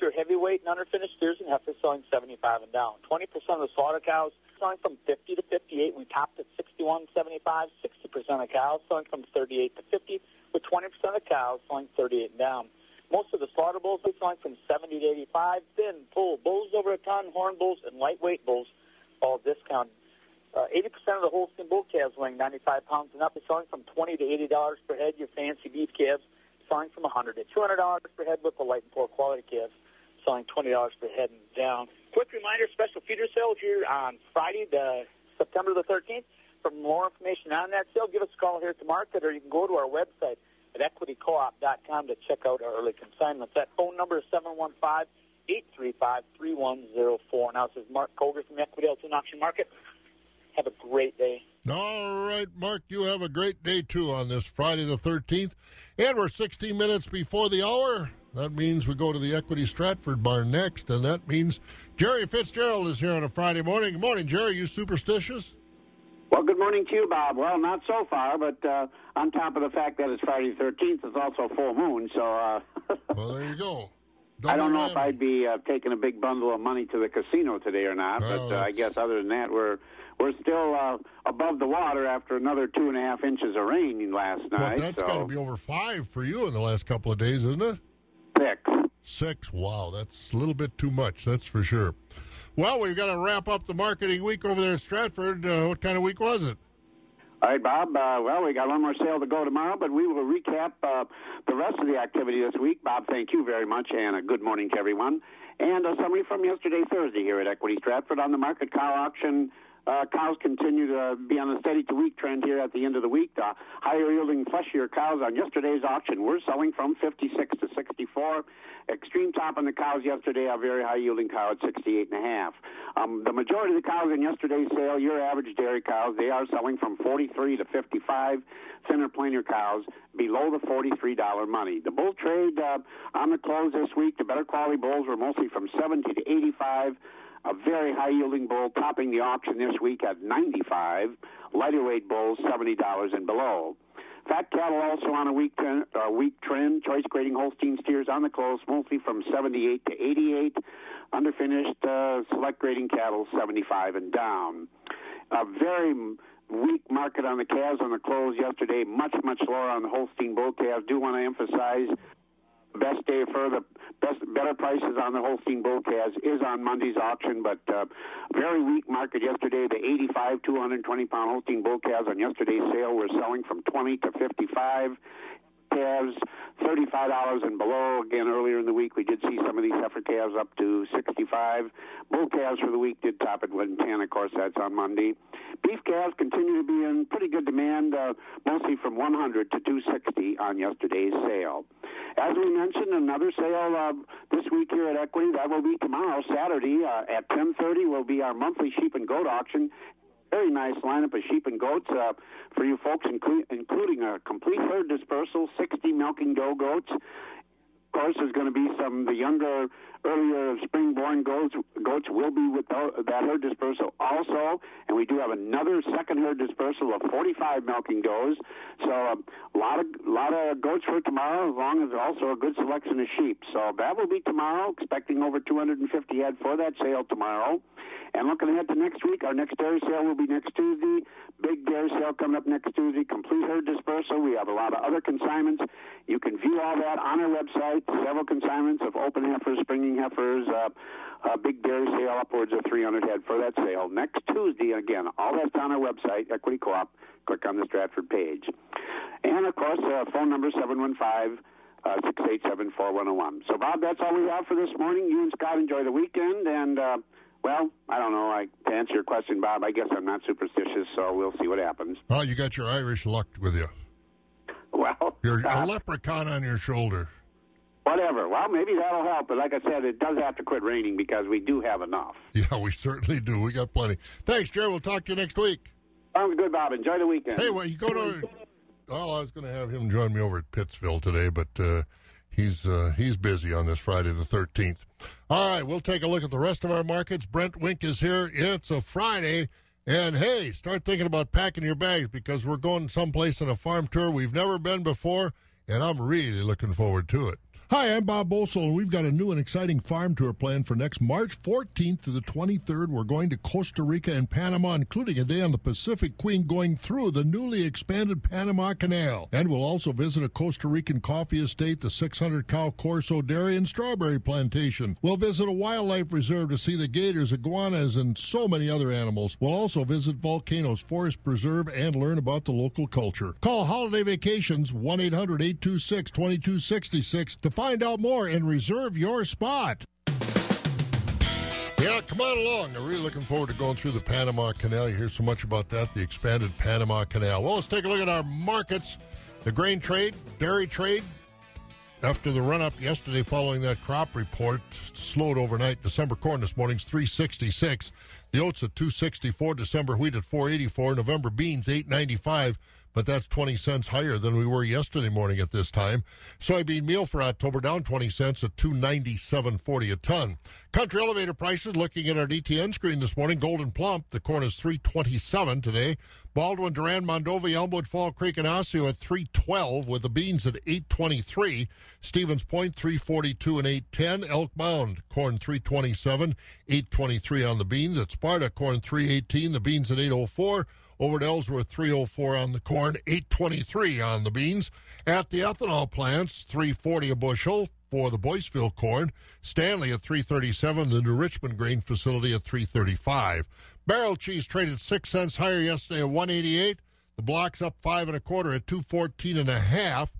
Your heavyweight and underfinished steers and heifers selling 75 and down. 20% of the slaughter cows selling from 50 to 58. We topped at 61, 75. 60% of cows selling from 38 to 50 with 20% of cows selling 38 and down. Most of the slaughter bulls are selling from 70 to 85. Thin, full, bulls over a ton, horn bulls, and lightweight bulls, all discounted. Uh, 80% of the Holstein bull calves weighing 95 pounds and up is selling from 20 to $80 per head. Your fancy beef calves selling from 100 to $200 per head with the light and poor quality calves selling $20 per head and down. Quick reminder, special feeder sale here on Friday, the September the 13th. For more information on that sale, give us a call here at the market, or you can go to our website at equitycoop.com to check out our early consignments. That phone number is 715-835-3104. Now, this is Mark Koger from Equity Altoona Auction Market. Have a great day. All right, Mark, you have a great day too on this Friday the 13th. And we're 16 minutes before the hour. That means we go to the Equity Stratford Barn next, and that means Jerry Fitzgerald is here on a Friday morning. Good morning, Jerry. You superstitious? Well, good morning to you, Bob. Well, not so far, but uh, on top of the fact that it's Friday the 13th, it's also full moon, so. Uh, well, there you go. I don't know if I'd be uh, taking a big bundle of money to the casino today or not, Well, but uh, I guess other than that, we're we're still uh, above the water after another two and a half inches of rain last night. that's so got to be over five for you in the last couple of days, isn't it? Six. Six. Wow, that's a little bit too much, that's for sure. Well, we've got to wrap up the marketing week over there at Stratford. Uh, what kind of week was it? All right, Bob. Uh, well, we got one more sale to go tomorrow, but we will recap uh, the rest of the activity this week. Bob, thank you very much, and a good morning to everyone. And a summary from yesterday, Thursday, here at Equity Stratford on the market cow auction. Uh, cows continue to be on a steady to weak trend here at the end of the week. The higher yielding, fleshier cows on yesterday's auction were selling from 56 to 64. Extreme top on the cows yesterday, a very high yielding cow at 68 and a half. Um, the majority of the cows in yesterday's sale, your average dairy cows, they are selling from 43 to 55. Thinner, plainer cows below the $43 money. The bull trade uh, on the close this week, the better quality bulls were mostly from 70 to 85 a very high yielding bull topping the auction this week at 95 lighter weight bulls $70 and below. Fat cattle also on a weak trend, uh, weak trend. Choice grading holstein steers on the close mostly from 78 to 88 underfinished uh, select grading cattle 75 and down. A very weak market on the calves on the close yesterday much much lower on the holstein bull calves. Do want to emphasize best day for the best better prices on the Holstein bull calves is on Monday's auction, but uh, very weak market yesterday. The 85 220 pound Holstein bull calves on yesterday's sale were selling from 20 to 55. Calves, thirty-five dollars and below. Again, earlier in the week, we did see some of these heifer calves up to sixty-five. Bull calves for the week did top at one ten. Of course, that's on Monday. Beef calves continue to be in pretty good demand, uh, mostly from 100 to 260 on yesterday's sale. As we mentioned, another sale uh, this week here at Equity. That will be tomorrow, Saturday uh, at 10:30. Will be our monthly sheep and goat auction. Very nice lineup of sheep and goats uh, for you folks, inclu- including a complete herd dispersal, 60 milking doe goats. Of course, there's going to be some the younger, earlier uh, spring-born goats. Goats will be with tho- that herd dispersal also, and we do have another second herd dispersal of 45 milking does. So a lot of lot of goats for tomorrow, as long as also a good selection of sheep. So that will be tomorrow. Expecting over 250 head for that sale tomorrow. And looking ahead to next week, our next dairy sale will be next Tuesday. Big dairy sale coming up next Tuesday. Complete herd dispersal. We have a lot of other consignments. You can view all that on our website. Several consignments of open heifers, springing heifers, uh, uh, big dairy sale upwards of 300 head for that sale next Tuesday. Again, all that's on our website, Equity Co-op. Click on the Stratford page. And of course, uh, phone number 715- uh, 687-4101. So, Bob, that's all we have for this morning. You and Scott enjoy the weekend, and, uh, well, I don't know. I, to answer your question, Bob, I guess I'm not superstitious, so we'll see what happens. Oh, you got your Irish luck with you. Well, You're a leprechaun on your shoulder. Whatever. Well, maybe that'll help. But like I said, it does have to quit raining because we do have enough. Yeah, we certainly do. We got plenty. Thanks, Jerry. We'll talk to you next week. Sounds good, Bob. Enjoy the weekend. Hey, well, you go to. Oh, I was going to have him join me over at Pittsville today, but uh, he's uh, he's busy on this Friday the thirteenth. All right, we'll take a look at the rest of our markets. Brent Wink is here. It's a Friday, and hey, start thinking about packing your bags because we're going someplace on a farm tour we've never been before, and I'm really looking forward to it. Hi, I'm Bob Bosold, and we've got a new and exciting farm tour planned for next March 14th to the 23rd. We're going to Costa Rica and Panama, including a day on the Pacific Queen going through the newly expanded Panama Canal. And we'll also visit a Costa Rican coffee estate, the 600 cow Corso Dairy and Strawberry Plantation. We'll visit a wildlife reserve to see the gators, iguanas, and so many other animals. We'll also visit Volcanoes Forest Preserve and learn about the local culture. Call Holiday Vacations 1 800 826 2266 to find out more and reserve your spot. Yeah, come on along. I'm really looking forward to going through the Panama Canal. You hear so much about that, the expanded Panama Canal. Well, let's take a look at our markets. The grain trade, dairy trade, after the run up yesterday following that crop report, slowed overnight. December corn this morning's 366. The oats at 264. December wheat at 484. November beans 895 but that's 20 cents higher than we were yesterday morning at this time. Soybean meal for October down 20 cents at 297.40 a ton. Country elevator prices looking at our DTN screen this morning. Gold'n Plump, the corn is 327 today. Baldwin, Durand, Mondovi, Elmwood, Fall Creek, and Osseo at 312 with the beans at 823. Stevens Point 342 and 810. Elk Mound, corn 327, 823 on the beans. At Sparta, corn 318, the beans at 804. Over at Ellsworth, 304 on the corn, 823 on the beans. At the ethanol plants, 340 a bushel for the Boyceville corn. Stanley at 337, the New Richmond grain facility at 335. Barrel cheese traded six cents higher yesterday at 188. The block's up five and a quarter at 214 and a half.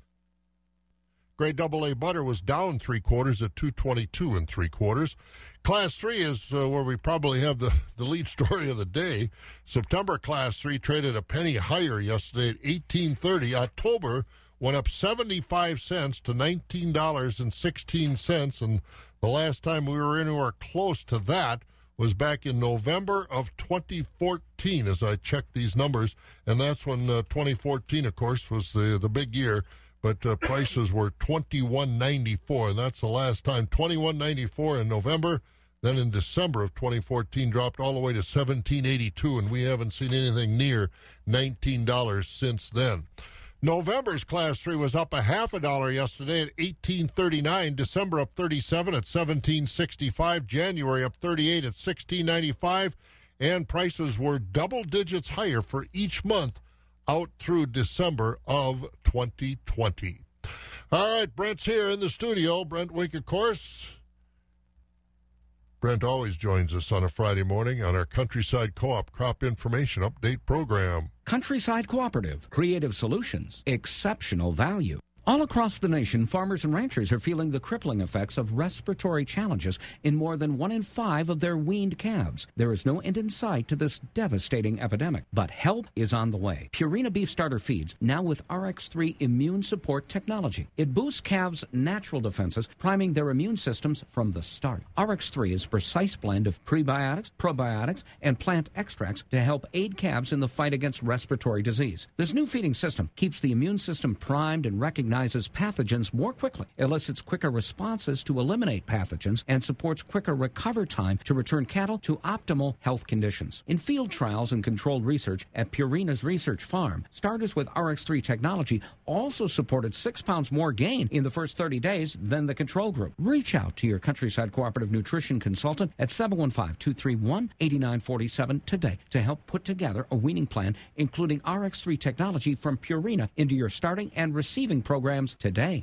Grade double A butter was down three quarters at 222 and three quarters. Class three is uh, where we probably have the, the lead story of the day. September class three traded a penny higher yesterday at 1830. October went up 75 cents to $19.16. And the last time we were anywhere close to that was back in November of 2014 as I checked these numbers. And that's when uh, 2014, of course, was the, the big year but uh, prices were twenty one ninety four, and that's the last time twenty one ninety four in November. Then in December of 2014, dropped all the way to 1782, and we haven't seen anything near $19 since then. November's class three was up a half a dollar yesterday at 1839. December up 37 at 1765. January up 38 at 1695, and prices were double digits higher for each month out through December of 2020. All right, Brent's here in the studio. Brent Wink, of course. Brent always joins us on a Friday morning on our Countryside Co op Crop Information Update program. Countryside Cooperative, creative solutions, exceptional value. All across the nation, farmers and ranchers are feeling the crippling effects of respiratory challenges in more than one in five of their weaned calves. There is no end in sight to this devastating epidemic, but help is on the way. Purina Beef Starter Feeds, now with RX3 immune support technology. It boosts calves' natural defenses, priming their immune systems from the start. RX3 is a precise blend of prebiotics, probiotics, and plant extracts to help aid calves in the fight against respiratory disease. This new feeding system keeps the immune system primed and recognized recognizes pathogens more quickly, elicits quicker responses to eliminate pathogens, and supports quicker recover time to return cattle to optimal health conditions. In field trials and controlled research at Purina's research farm, starters with RX3 technology also supported six pounds more gain in the first 30 days than the control group. Reach out to your Countryside Cooperative Nutrition consultant at 715 231 8947 today to help put together a weaning plan, including RX3 technology from Purina into your starting and receiving programs today.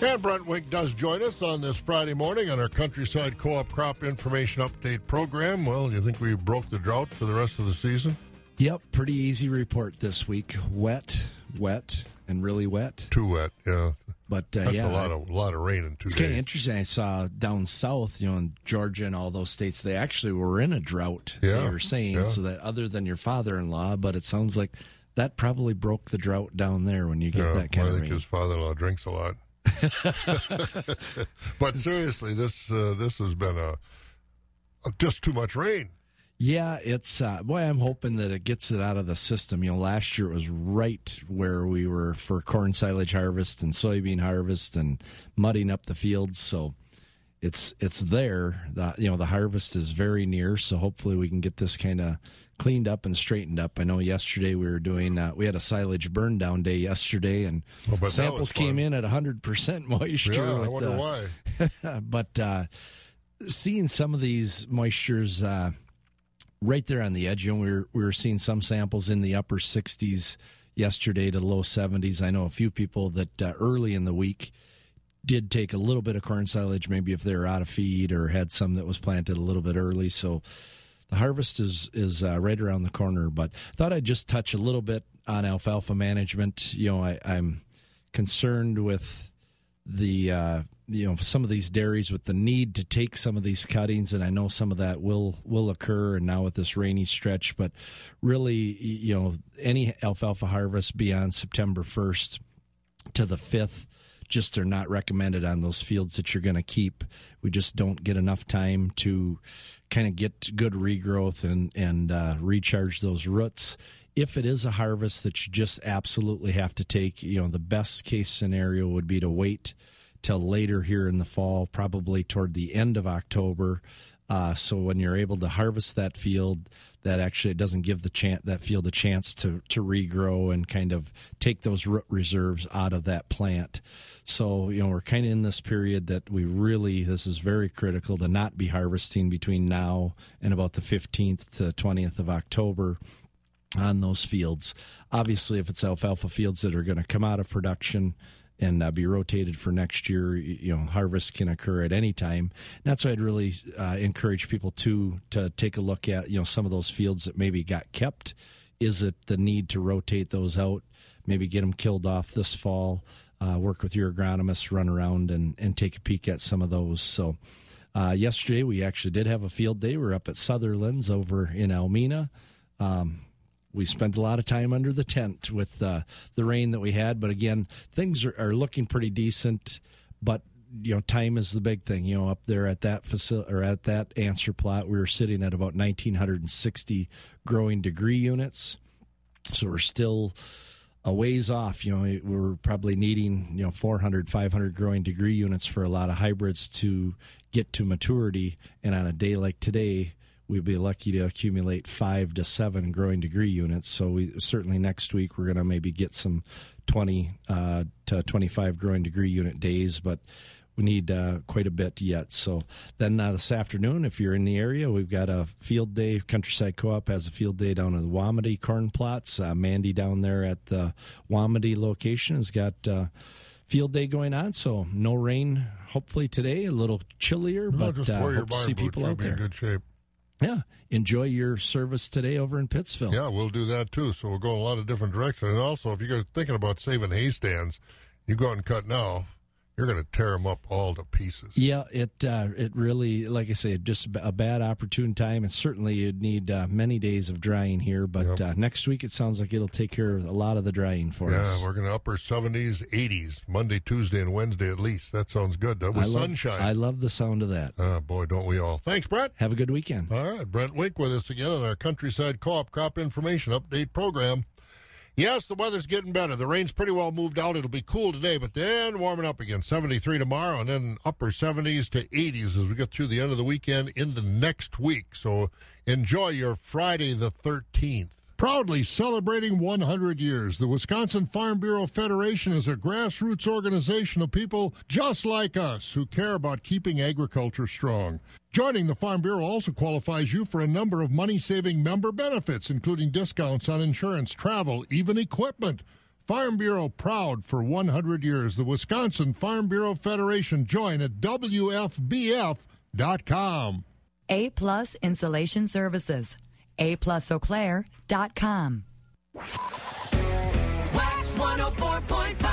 And Brent Wink does join us on this Friday morning on our Countryside Co op Crop Information Update program. Well, you think we broke the drought for the rest of the season? Yep, pretty easy report this week. Wet, wet, and really wet. Too wet, yeah. But uh, That's yeah, a lot of a lot of rain in two it's kind of interesting. I saw down south, you know, in Georgia and all those states, they actually were in a drought. Yeah, they were saying yeah. so that other than your father-in-law, but it sounds like that probably broke the drought down there when you get Yeah, that kind I of think rain. his father-in-law drinks a lot. but seriously, this uh, this has been a, a just too much rain. Yeah, it's uh, boy. I'm hoping that it gets it out of the system. You know, last year it was right where we were for corn silage harvest and soybean harvest and mudding up the fields. So it's it's there. The, you know, the harvest is very near. So hopefully we can get this kind of cleaned up and straightened up. I know yesterday we were doing uh, we had a silage burn down day yesterday and Oh, but that samples came in at 100 percent moisture. Yeah, I wonder uh, why. but uh, seeing some of these moistures uh, right there on the edge, know, we were, we were seeing some samples in the upper 60s yesterday to low 70s. I know a few people that uh, early in the week did take a little bit of corn silage, maybe if they were out of feed or had some that was planted a little bit early. So the harvest is is uh, right around the corner. But I thought I'd just touch a little bit on alfalfa management. You know, I, I'm concerned with the uh, you know some of these dairies with the need to take some of these cuttings, and I know some of that will will occur. And now with this rainy stretch, but really, you know, any alfalfa harvest beyond September first to the fifth just are not recommended on those fields that you're going to keep. We just don't get enough time to kind of get good regrowth and and uh, recharge those roots. If it is a harvest that you just absolutely have to take, you know, the best case scenario would be to wait till later here in the fall, probably toward the end of October. Uh, so when you're able to harvest that field, that actually it doesn't give the chan- that field a chance to to regrow and kind of take those root reserves out of that plant. So you know we're kind of in this period that we really this is very critical to not be harvesting between now and about the 15th to 20th of October on those fields. Obviously, if it's alfalfa fields that are going to come out of production and uh, be rotated for next year, you know, harvest can occur at any time. And that's why I'd really uh, encourage people to to take a look at you know some of those fields that maybe got kept. Is it the need to rotate those out? Maybe get them killed off this fall. Uh, work with your agronomist, run around and, and take a peek at some of those. So, uh, yesterday we actually did have a field day. We're up at Sutherland's over in Almena. Um, we spent a lot of time under the tent with uh, the rain that we had, but again, things are, are looking pretty decent. But you know, time is the big thing. You know, up there at that facility or at that answer plot, we were sitting at about 1,960 growing degree units. So we're still a ways off. You know, we're probably needing you know 400, 500 growing degree units for a lot of hybrids to get to maturity. And on a day like today, we'd be lucky to accumulate five to seven growing degree units. So we certainly next week we're going to maybe get some 20 uh, to 25 growing degree unit days, but we need uh, quite a bit yet. So then uh, this afternoon, if you're in the area, we've got a field day. Countryside Co-op has a field day down in the Wamedy corn plots. Uh, Mandy down there at the Wamedy location has got uh, field day going on. So no rain, hopefully today. A little chillier, No, but uh, hope to see people out be in there. good shape. Yeah, enjoy your service today over in Pittsville. Yeah, we'll do that too. So we'll go a lot of different directions. And also, if you're thinking about saving hay stands, you go out and cut now. You're going to tear them up all to pieces. Yeah, it uh, it really, like I say, just a bad opportune time, and certainly you'd need uh, many days of drying here. But uh, next week, it sounds like it'll take care of a lot of the drying for yeah, us. Yeah, we're going to upper 70s, 80s, Monday, Tuesday, and Wednesday at least. That sounds good. That I love- sunshine. I love the sound of that. Ah, boy, don't we all. Thanks, Brett. Have a good weekend. All right, Brent Wink with us again on our Countryside Co-op Crop Information Update program. Yes, the weather's getting better. The rain's pretty well moved out. It'll be cool today, but then warming up again. 73 tomorrow, and then upper 70s to 80s as we get through the end of the weekend into next week. So enjoy your Friday the 13th. Proudly celebrating 100 years, the Wisconsin Farm Bureau Federation is a grassroots organization of people just like us who care about keeping agriculture strong. Joining the Farm Bureau also qualifies you for a number of money saving member benefits, including discounts on insurance, travel, even equipment. Farm Bureau proud for 100 years. The Wisconsin Farm Bureau Federation. Join at WFBF.com. A Plus Insulation Services a plus WAXX 104.5.